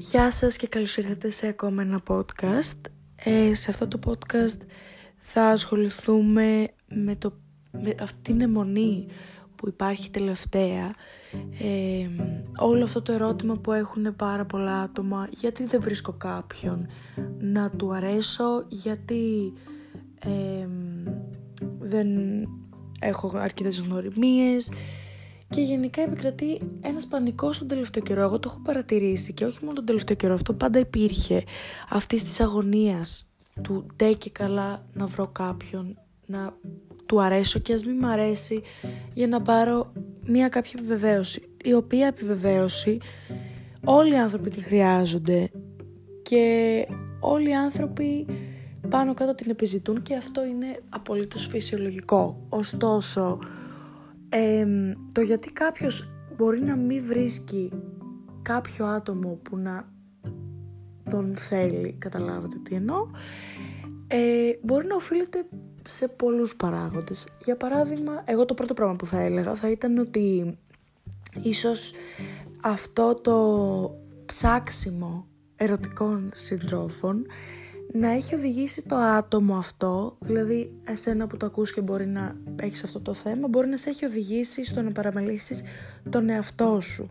Γεια σας και καλώς ήρθατε σε ακόμα ένα podcast. Ε, σε αυτό το podcast θα ασχοληθούμε με, το, με αυτή την αιμονή που υπάρχει τελευταία. Ε, όλο αυτό το ερώτημα που έχουν πάρα πολλά άτομα. Γιατί δεν βρίσκω κάποιον να του αρέσω, γιατί ε, δεν έχω αρκετές γνωριμίες και γενικά επικρατεί ένας πανικός τον τελευταίο καιρό. Εγώ το έχω παρατηρήσει και όχι μόνο τον τελευταίο καιρό, αυτό πάντα υπήρχε. Αυτής της αγωνίας του ντε και καλά να βρω κάποιον, να του αρέσω και ας μην μ' αρέσει για να πάρω μία κάποια επιβεβαίωση. Η οποία επιβεβαίωση όλοι οι άνθρωποι τη χρειάζονται και όλοι οι άνθρωποι πάνω κάτω την επιζητούν και αυτό είναι απολύτως φυσιολογικό. Ωστόσο, το γιατί κάποιος μπορεί να μην βρίσκει κάποιο άτομο που να τον θέλει, καταλάβετε τι εννοώ, ε, μπορεί να οφείλεται σε πολλούς παράγοντες. Για παράδειγμα, εγώ το πρώτο πράγμα που θα έλεγα θα ήταν ότι ίσως αυτό το ψάξιμο ερωτικών συντρόφων να έχει οδηγήσει το άτομο αυτό, δηλαδή εσένα που το ακούς και μπορεί να έχεις αυτό το θέμα, μπορεί να σε έχει οδηγήσει στο να παραμελήσεις τον εαυτό σου.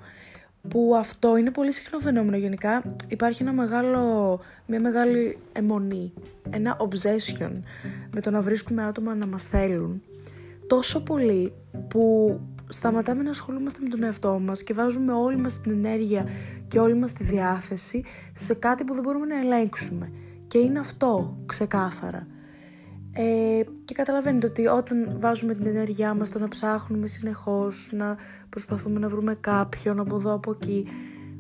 Που αυτό είναι πολύ συχνό φαινόμενο γενικά. Υπάρχει ένα μεγάλο, μια μεγάλη αιμονή, ένα obsession με το να βρίσκουμε άτομα να μας θέλουν. Τόσο πολύ που σταματάμε να ασχολούμαστε με τον εαυτό μας και βάζουμε όλη μας την ενέργεια και όλη μας τη διάθεση σε κάτι που δεν μπορούμε να ελέγξουμε. Και είναι αυτό ξεκάθαρα. Ε, και καταλαβαίνετε ότι όταν βάζουμε την ενέργειά μας στο να ψάχνουμε συνεχώς, να προσπαθούμε να βρούμε κάποιον από εδώ από εκεί,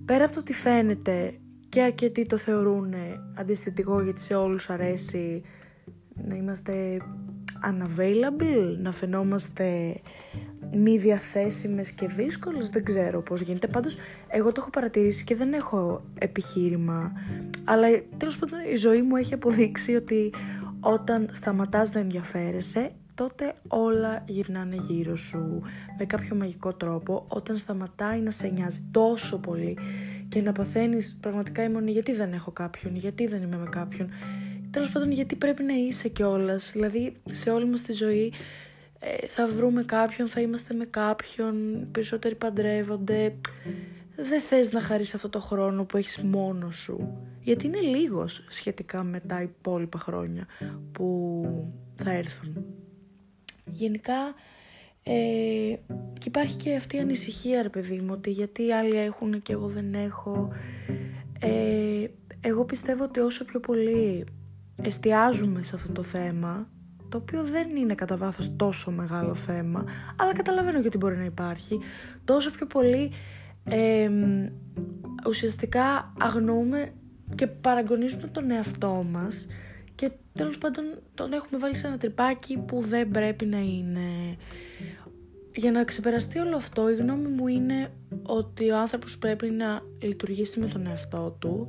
πέρα από το ότι φαίνεται και αρκετοί το θεωρούν αντιστοιχικό γιατί σε όλους αρέσει να είμαστε unavailable, να φαινόμαστε μη διαθέσιμες και δύσκολες, δεν ξέρω πώς γίνεται. Πάντως, εγώ το έχω παρατηρήσει και δεν έχω επιχείρημα. Αλλά τέλος πάντων η ζωή μου έχει αποδείξει ότι όταν σταματάς να ενδιαφέρεσαι, τότε όλα γυρνάνε γύρω σου με κάποιο μαγικό τρόπο. Όταν σταματάει να σε νοιάζει τόσο πολύ και να παθαίνεις πραγματικά η μονή γιατί δεν έχω κάποιον, γιατί δεν είμαι με κάποιον. Τέλος πάντων γιατί πρέπει να είσαι κιόλας. Δηλαδή σε όλη μας τη ζωή ε, θα βρούμε κάποιον, θα είμαστε με κάποιον, περισσότεροι παντρεύονται. Δεν θες να χαρείς αυτό το χρόνο που έχεις μόνος σου. Γιατί είναι λίγος σχετικά με τα υπόλοιπα χρόνια που θα έρθουν. Γενικά ε, και υπάρχει και αυτή η ανησυχία ρε παιδί μου ότι γιατί άλλοι έχουν και εγώ δεν έχω. Ε, εγώ πιστεύω ότι όσο πιο πολύ εστιάζουμε σε αυτό το θέμα το οποίο δεν είναι κατά βάθος τόσο μεγάλο θέμα, αλλά καταλαβαίνω γιατί μπορεί να υπάρχει, τόσο πιο πολύ ουσιαστικά αγνοούμε και παραγωνίζουμε τον εαυτό μας και τέλος πάντων τον έχουμε βάλει σε ένα τρυπάκι που δεν πρέπει να είναι. Για να ξεπεραστεί όλο αυτό, η γνώμη μου είναι ότι ο άνθρωπος πρέπει να λειτουργήσει με τον εαυτό του,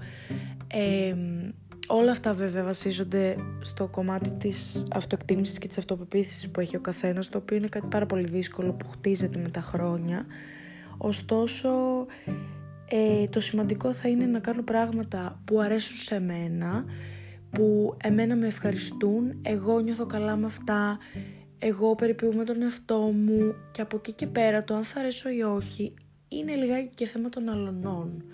Όλα αυτά βέβαια βασίζονται στο κομμάτι της αυτοεκτίμησης και της αυτοπεποίθησης που έχει ο καθένας, το οποίο είναι κάτι πάρα πολύ δύσκολο που χτίζεται με τα χρόνια. Ωστόσο, ε, το σημαντικό θα είναι να κάνω πράγματα που αρέσουν σε μένα, που εμένα με ευχαριστούν, εγώ νιώθω καλά με αυτά, εγώ περιποιούμε τον εαυτό μου και από εκεί και πέρα το αν θα αρέσω ή όχι είναι λιγάκι και θέμα των αλωνών.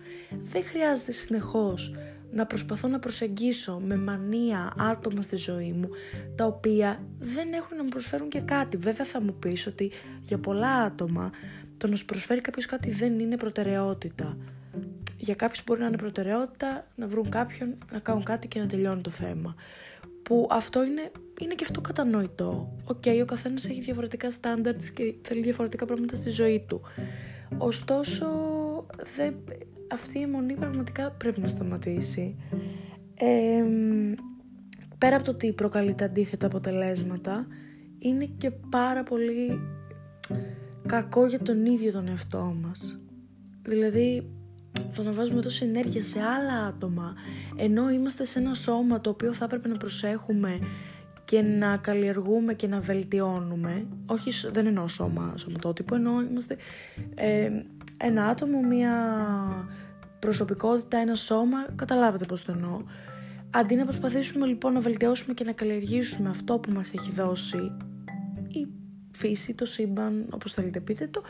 Δεν χρειάζεται συνεχώς να προσπαθώ να προσεγγίσω με μανία άτομα στη ζωή μου τα οποία δεν έχουν να μου προσφέρουν και κάτι. Βέβαια θα μου πεις ότι για πολλά άτομα το να σου προσφέρει κάποιος κάτι δεν είναι προτεραιότητα. Για κάποιους μπορεί να είναι προτεραιότητα να βρουν κάποιον να κάνουν κάτι και να τελειώνει το θέμα. Που αυτό είναι, είναι και αυτό κατανοητό. OK, okay, ο καθένας έχει διαφορετικά standards και θέλει διαφορετικά πράγματα στη ζωή του. Ωστόσο, δεν, αυτή η εμμονή πραγματικά πρέπει να σταματήσει. πέρα από το ότι προκαλεί τα αντίθετα αποτελέσματα, είναι και πάρα πολύ κακό για τον ίδιο τον εαυτό μας. Δηλαδή, το να βάζουμε τόση ενέργεια σε άλλα άτομα, ενώ είμαστε σε ένα σώμα το οποίο θα έπρεπε να προσέχουμε και να καλλιεργούμε και να βελτιώνουμε, όχι δεν εννοώ σώμα, σωματότυπο, εννοώ είμαστε ένα άτομο, μια προσωπικότητα, ένα σώμα, καταλάβετε πώς το εννοώ. Αντί να προσπαθήσουμε λοιπόν να βελτιώσουμε και να καλλιεργήσουμε αυτό που μας έχει δώσει η φύση, το σύμπαν, όπως θέλετε πείτε το,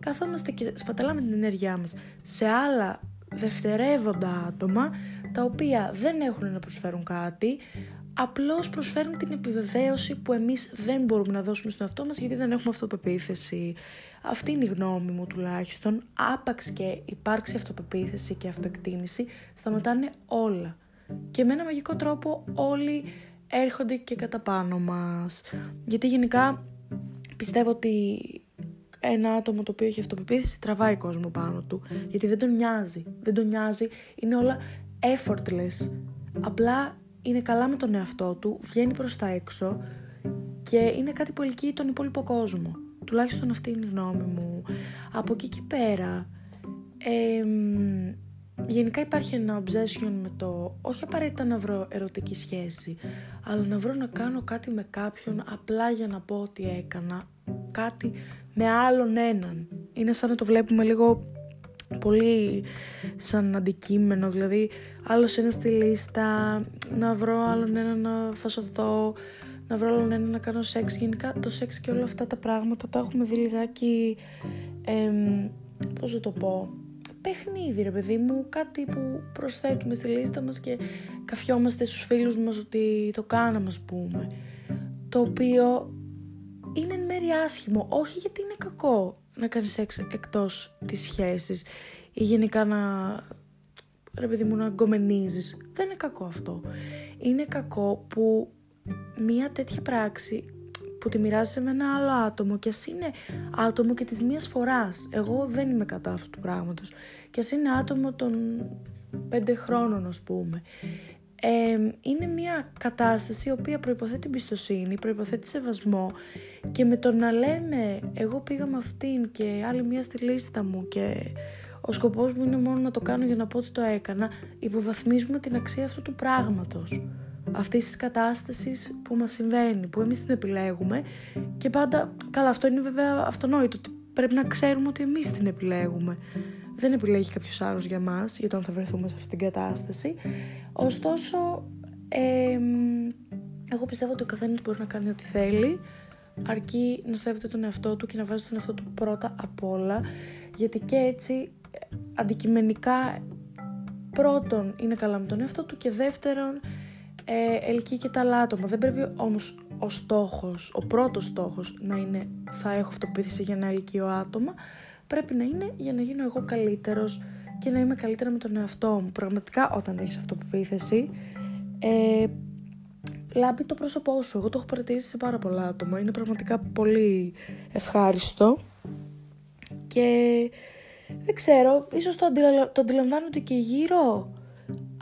καθόμαστε και σπαταλάμε την ενέργειά μας σε άλλα δευτερεύοντα άτομα τα οποία δεν έχουν να προσφέρουν κάτι, απλώς προσφέρουν την επιβεβαίωση που εμείς δεν μπορούμε να δώσουμε στον εαυτό μας γιατί δεν έχουμε αυτοπεποίθηση. Αυτή είναι η γνώμη μου τουλάχιστον. Άπαξ και υπάρξει αυτοπεποίθηση και αυτοεκτίμηση, σταματάνε όλα. Και με ένα μαγικό τρόπο όλοι έρχονται και κατά πάνω μας. Γιατί γενικά πιστεύω ότι ένα άτομο το οποίο έχει αυτοπεποίθηση τραβάει κόσμο πάνω του. Γιατί δεν τον νοιάζει. Δεν τον νοιάζει. Είναι όλα effortless. Απλά είναι καλά με τον εαυτό του, βγαίνει προς τα έξω και είναι κάτι που ελκύει τον υπόλοιπο κόσμο. Τουλάχιστον αυτή είναι η γνώμη μου. Από εκεί και πέρα, γενικά υπάρχει ένα obsession με το όχι απαραίτητα να βρω ερωτική σχέση, αλλά να βρω να κάνω κάτι με κάποιον απλά για να πω ότι έκανα κάτι με άλλον έναν. Είναι σαν να το βλέπουμε λίγο πολύ σαν αντικείμενο, δηλαδή άλλος ένα στη λίστα, να βρω άλλον ένα να φασωθώ, να βρω άλλον ένα να κάνω σεξ. Γενικά το σεξ και όλα αυτά τα πράγματα τα έχουμε δει λιγάκι, εμ, πώς το πω, παιχνίδι ρε παιδί μου, κάτι που προσθέτουμε στη λίστα μας και καφιόμαστε στους φίλους μας ότι το κάναμε ας πούμε. Το οποίο είναι εν μέρει άσχημο, όχι γιατί είναι κακό να κάνεις σεξ εκτός της σχέσης ή γενικά να, ρε παιδί μου, να γκομενίζεις. Δεν είναι κακό αυτό. Είναι κακό που μια τέτοια πράξη που τη μοιράζεσαι με ένα άλλο άτομο και ας είναι άτομο και της μίας φοράς. Εγώ δεν είμαι κατά αυτού του πράγματος. Και ας είναι άτομο των πέντε χρόνων ας πούμε είναι μια κατάσταση η οποία προϋποθέτει εμπιστοσύνη, προϋποθέτει σεβασμό και με το να λέμε εγώ πήγα με αυτήν και άλλη μία στη λίστα μου και ο σκοπός μου είναι μόνο να το κάνω για να πω ότι το έκανα, υποβαθμίζουμε την αξία αυτού του πράγματος. Αυτής της κατάστασης που μας συμβαίνει, που εμείς την επιλέγουμε και πάντα. Καλά, αυτό είναι βέβαια αυτονόητο. Ότι πρέπει να ξέρουμε ότι εμείς την επιλέγουμε. Δεν επιλέγει κάποιος άλλος για μας, για το αν θα βρεθούμε σε αυτή την κατάσταση. Ωστόσο, εγώ πιστεύω ότι ο καθένας μπορεί να κάνει ό,τι θέλει, αρκεί να σέβεται τον εαυτό του και να βάζει τον εαυτό του πρώτα απ' όλα, γιατί και έτσι αντικειμενικά πρώτον είναι καλά με τον εαυτό του και δεύτερον ε, ελκύει και τα άλλα άτομα. Δεν πρέπει όμως ο στόχος, ο πρώτος στόχος να είναι θα έχω αυτοπίθηση για να ελκύω άτομα, πρέπει να είναι για να γίνω εγώ καλύτερος και να είμαι καλύτερα με τον εαυτό μου. Πραγματικά όταν έχεις αυτοπεποίθηση, ε, λάμπει το πρόσωπό σου. Εγώ το έχω παρατηρήσει σε πάρα πολλά άτομα. Είναι πραγματικά πολύ ευχάριστο. Και δεν ξέρω, ίσως το, αντιλα... το αντιλαμβάνονται και γύρω.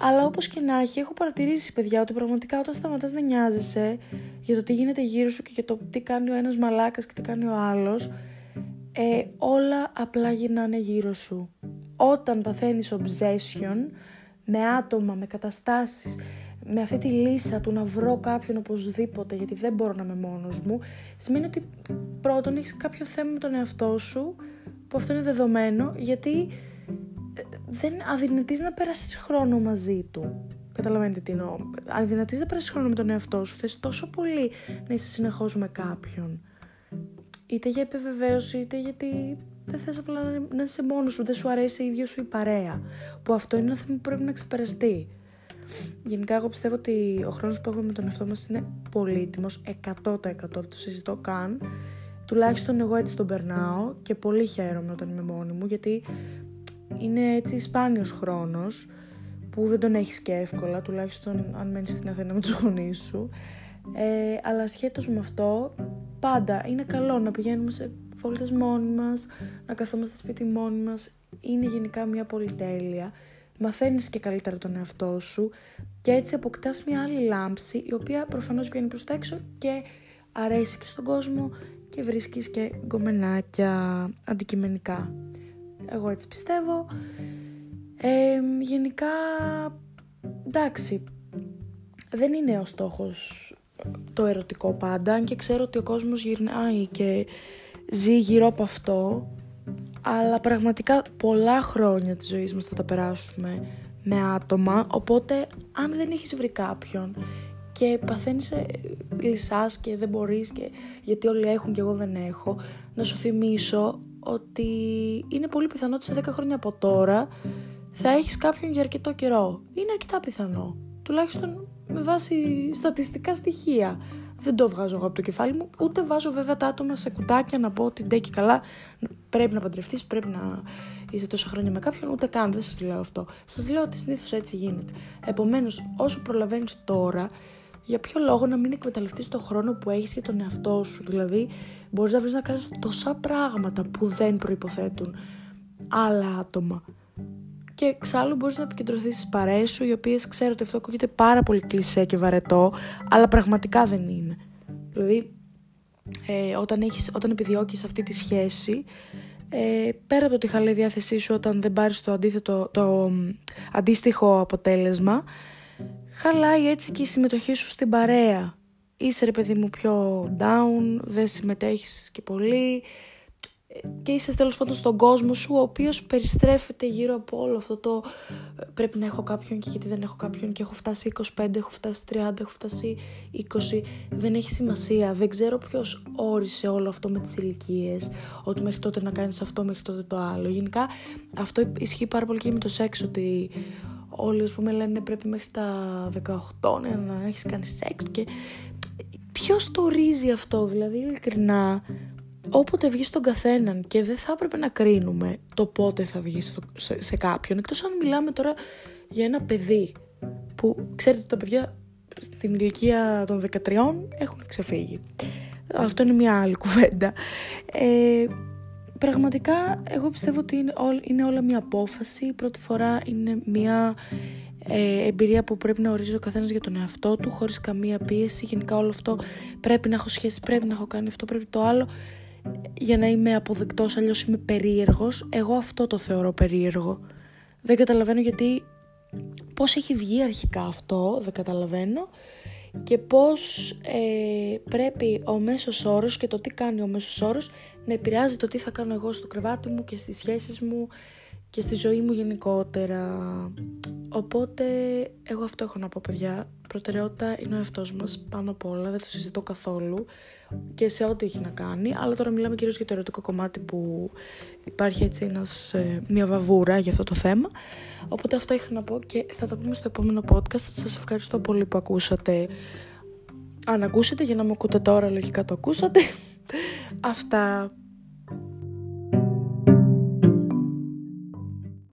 Αλλά όπως και να έχει, έχω παρατηρήσει παιδιά ότι πραγματικά όταν σταματάς να νοιάζεσαι για το τι γίνεται γύρω σου και για το τι κάνει ο ένας μαλάκας και τι κάνει ο άλλος, ε, όλα απλά γυρνάνε γύρω σου όταν παθαίνεις obsession με άτομα, με καταστάσεις, με αυτή τη λύσα του να βρω κάποιον οπωσδήποτε γιατί δεν μπορώ να είμαι μόνος μου, σημαίνει ότι πρώτον έχεις κάποιο θέμα με τον εαυτό σου, που αυτό είναι δεδομένο, γιατί ε, δεν αδυνατείς να περάσεις χρόνο μαζί του. Καταλαβαίνετε τι εννοώ. Αδυνατείς να περάσεις χρόνο με τον εαυτό σου. Θες τόσο πολύ να είσαι συνεχώς με κάποιον. Είτε για επιβεβαίωση, είτε γιατί δεν θες απλά να είσαι μόνος σου, δεν σου αρέσει η ίδια σου η παρέα. Που αυτό είναι ένα θέμα που πρέπει να ξεπεραστεί. Γενικά εγώ πιστεύω ότι ο χρόνος που έχουμε με τον εαυτό μας είναι πολύτιμος, 100% δεν το συζητώ καν. Τουλάχιστον εγώ έτσι τον περνάω και πολύ χαίρομαι όταν είμαι μόνη μου γιατί είναι έτσι σπάνιος χρόνος που δεν τον έχεις και εύκολα, τουλάχιστον αν μένεις στην Αθήνα με τους γονείς σου. Ε, αλλά σχέτως με αυτό, πάντα είναι καλό να πηγαίνουμε σε βόλτες μόνοι μας, να καθόμαστε σπίτι μόνοι μας. Είναι γενικά μια πολυτέλεια. Μαθαίνεις και καλύτερα τον εαυτό σου και έτσι αποκτάς μια άλλη λάμψη η οποία προφανώς βγαίνει προς τα έξω και αρέσει και στον κόσμο και βρίσκεις και γκομενάκια αντικειμενικά. Εγώ έτσι πιστεύω. Ε, γενικά, εντάξει, δεν είναι ο στόχος το ερωτικό πάντα, αν και ξέρω ότι ο κόσμος γυρνάει και ζει γύρω από αυτό, αλλά πραγματικά πολλά χρόνια της ζωής μας θα τα περάσουμε με άτομα, οπότε αν δεν έχεις βρει κάποιον και παθαίνεις ε, λυσάς και δεν μπορείς και γιατί όλοι έχουν και εγώ δεν έχω, να σου θυμίσω ότι είναι πολύ πιθανό ότι σε 10 χρόνια από τώρα θα έχεις κάποιον για αρκετό καιρό. Είναι αρκετά πιθανό. Τουλάχιστον με βάση στατιστικά στοιχεία. Δεν το βγάζω εγώ από το κεφάλι μου, ούτε βάζω βέβαια τα άτομα σε κουτάκια να πω ότι ντε καλά πρέπει να παντρευτείς, πρέπει να είσαι τόσα χρόνια με κάποιον, ούτε καν δεν σας λέω αυτό. Σας λέω ότι συνήθως έτσι γίνεται. Επομένως, όσο προλαβαίνεις τώρα, για ποιο λόγο να μην εκμεταλλευτείς το χρόνο που έχεις για τον εαυτό σου; Δηλαδή, μπορείς να βρεις να κάνεις τόσα πράγματα που δεν προϋποθέτουν άλλα άτομα. Και εξάλλου μπορείς να επικεντρωθείς στις παρέες σου, οι οποίες ξέρω ότι αυτό ακούγεται πάρα πολύ κλεισέ και βαρετό, αλλά πραγματικά δεν είναι. Δηλαδή, ε, όταν, έχεις, όταν επιδιώκεις αυτή τη σχέση, ε, πέρα από το ότι χαλάει η διάθεσή σου όταν δεν πάρεις το, αντίθετο, το αντίστοιχο αποτέλεσμα, χαλάει έτσι και η συμμετοχή σου στην παρέα. Είσαι ρε παιδί μου πιο down, δεν συμμετέχεις και πολύ, και είσαι τέλος πάντων στον κόσμο σου, ο οποίος περιστρέφεται γύρω από όλο αυτό το ε, πρέπει να έχω κάποιον και γιατί δεν έχω κάποιον και έχω φτάσει 25, έχω φτάσει 30, έχω φτάσει 20. Δεν έχει σημασία. Δεν ξέρω ποιος όρισε όλο αυτό με τις ηλικίες, ότι μέχρι τότε να κάνεις αυτό, μέχρι τότε το άλλο. Γενικά αυτό ισχύει πάρα πολύ και με το σεξ, ότι όλοι ας πούμε λένε πρέπει μέχρι τα 18 να έχεις κάνει σεξ και ποιος το ρίζει αυτό, δηλαδή ειλικρινά όποτε βγεις στον καθέναν και δεν θα έπρεπε να κρίνουμε το πότε θα βγεις σε κάποιον, εκτός αν μιλάμε τώρα για ένα παιδί που ξέρετε ότι τα παιδιά στην ηλικία των 13 έχουν ξεφύγει. Αυτό είναι μια άλλη κουβέντα. Ε, πραγματικά εγώ πιστεύω ότι είναι, είναι όλα μια απόφαση. Η πρώτη φορά είναι μια ε, εμπειρία που πρέπει να ορίζει ο καθένας για τον εαυτό του, χωρίς καμία πίεση. Γενικά όλο αυτό πρέπει να έχω σχέση, πρέπει να έχω κάνει αυτό, πρέπει το άλλο για να είμαι αποδεκτός, αλλιώς είμαι περίεργος. Εγώ αυτό το θεωρώ περίεργο. Δεν καταλαβαίνω γιατί πώς έχει βγει αρχικά αυτό, δεν καταλαβαίνω και πώς ε, πρέπει ο μέσος όρος και το τι κάνει ο μέσος όρος να επηρεάζει το τι θα κάνω εγώ στο κρεβάτι μου και στις σχέσεις μου και στη ζωή μου γενικότερα. Οπότε εγώ αυτό έχω να πω παιδιά, προτεραιότητα είναι ο εαυτός μας πάνω απ' όλα, δεν το συζητώ καθόλου και σε ό,τι έχει να κάνει, αλλά τώρα μιλάμε κυρίως για το ερωτικό κομμάτι που υπάρχει έτσι ένας, ε, μια βαβούρα για αυτό το θέμα. Οπότε αυτά είχα να πω και θα τα πούμε στο επόμενο podcast. Σας ευχαριστώ πολύ που ακούσατε. Αν ακούσετε, για να μου ακούτε τώρα, λογικά το ακούσατε. αυτά.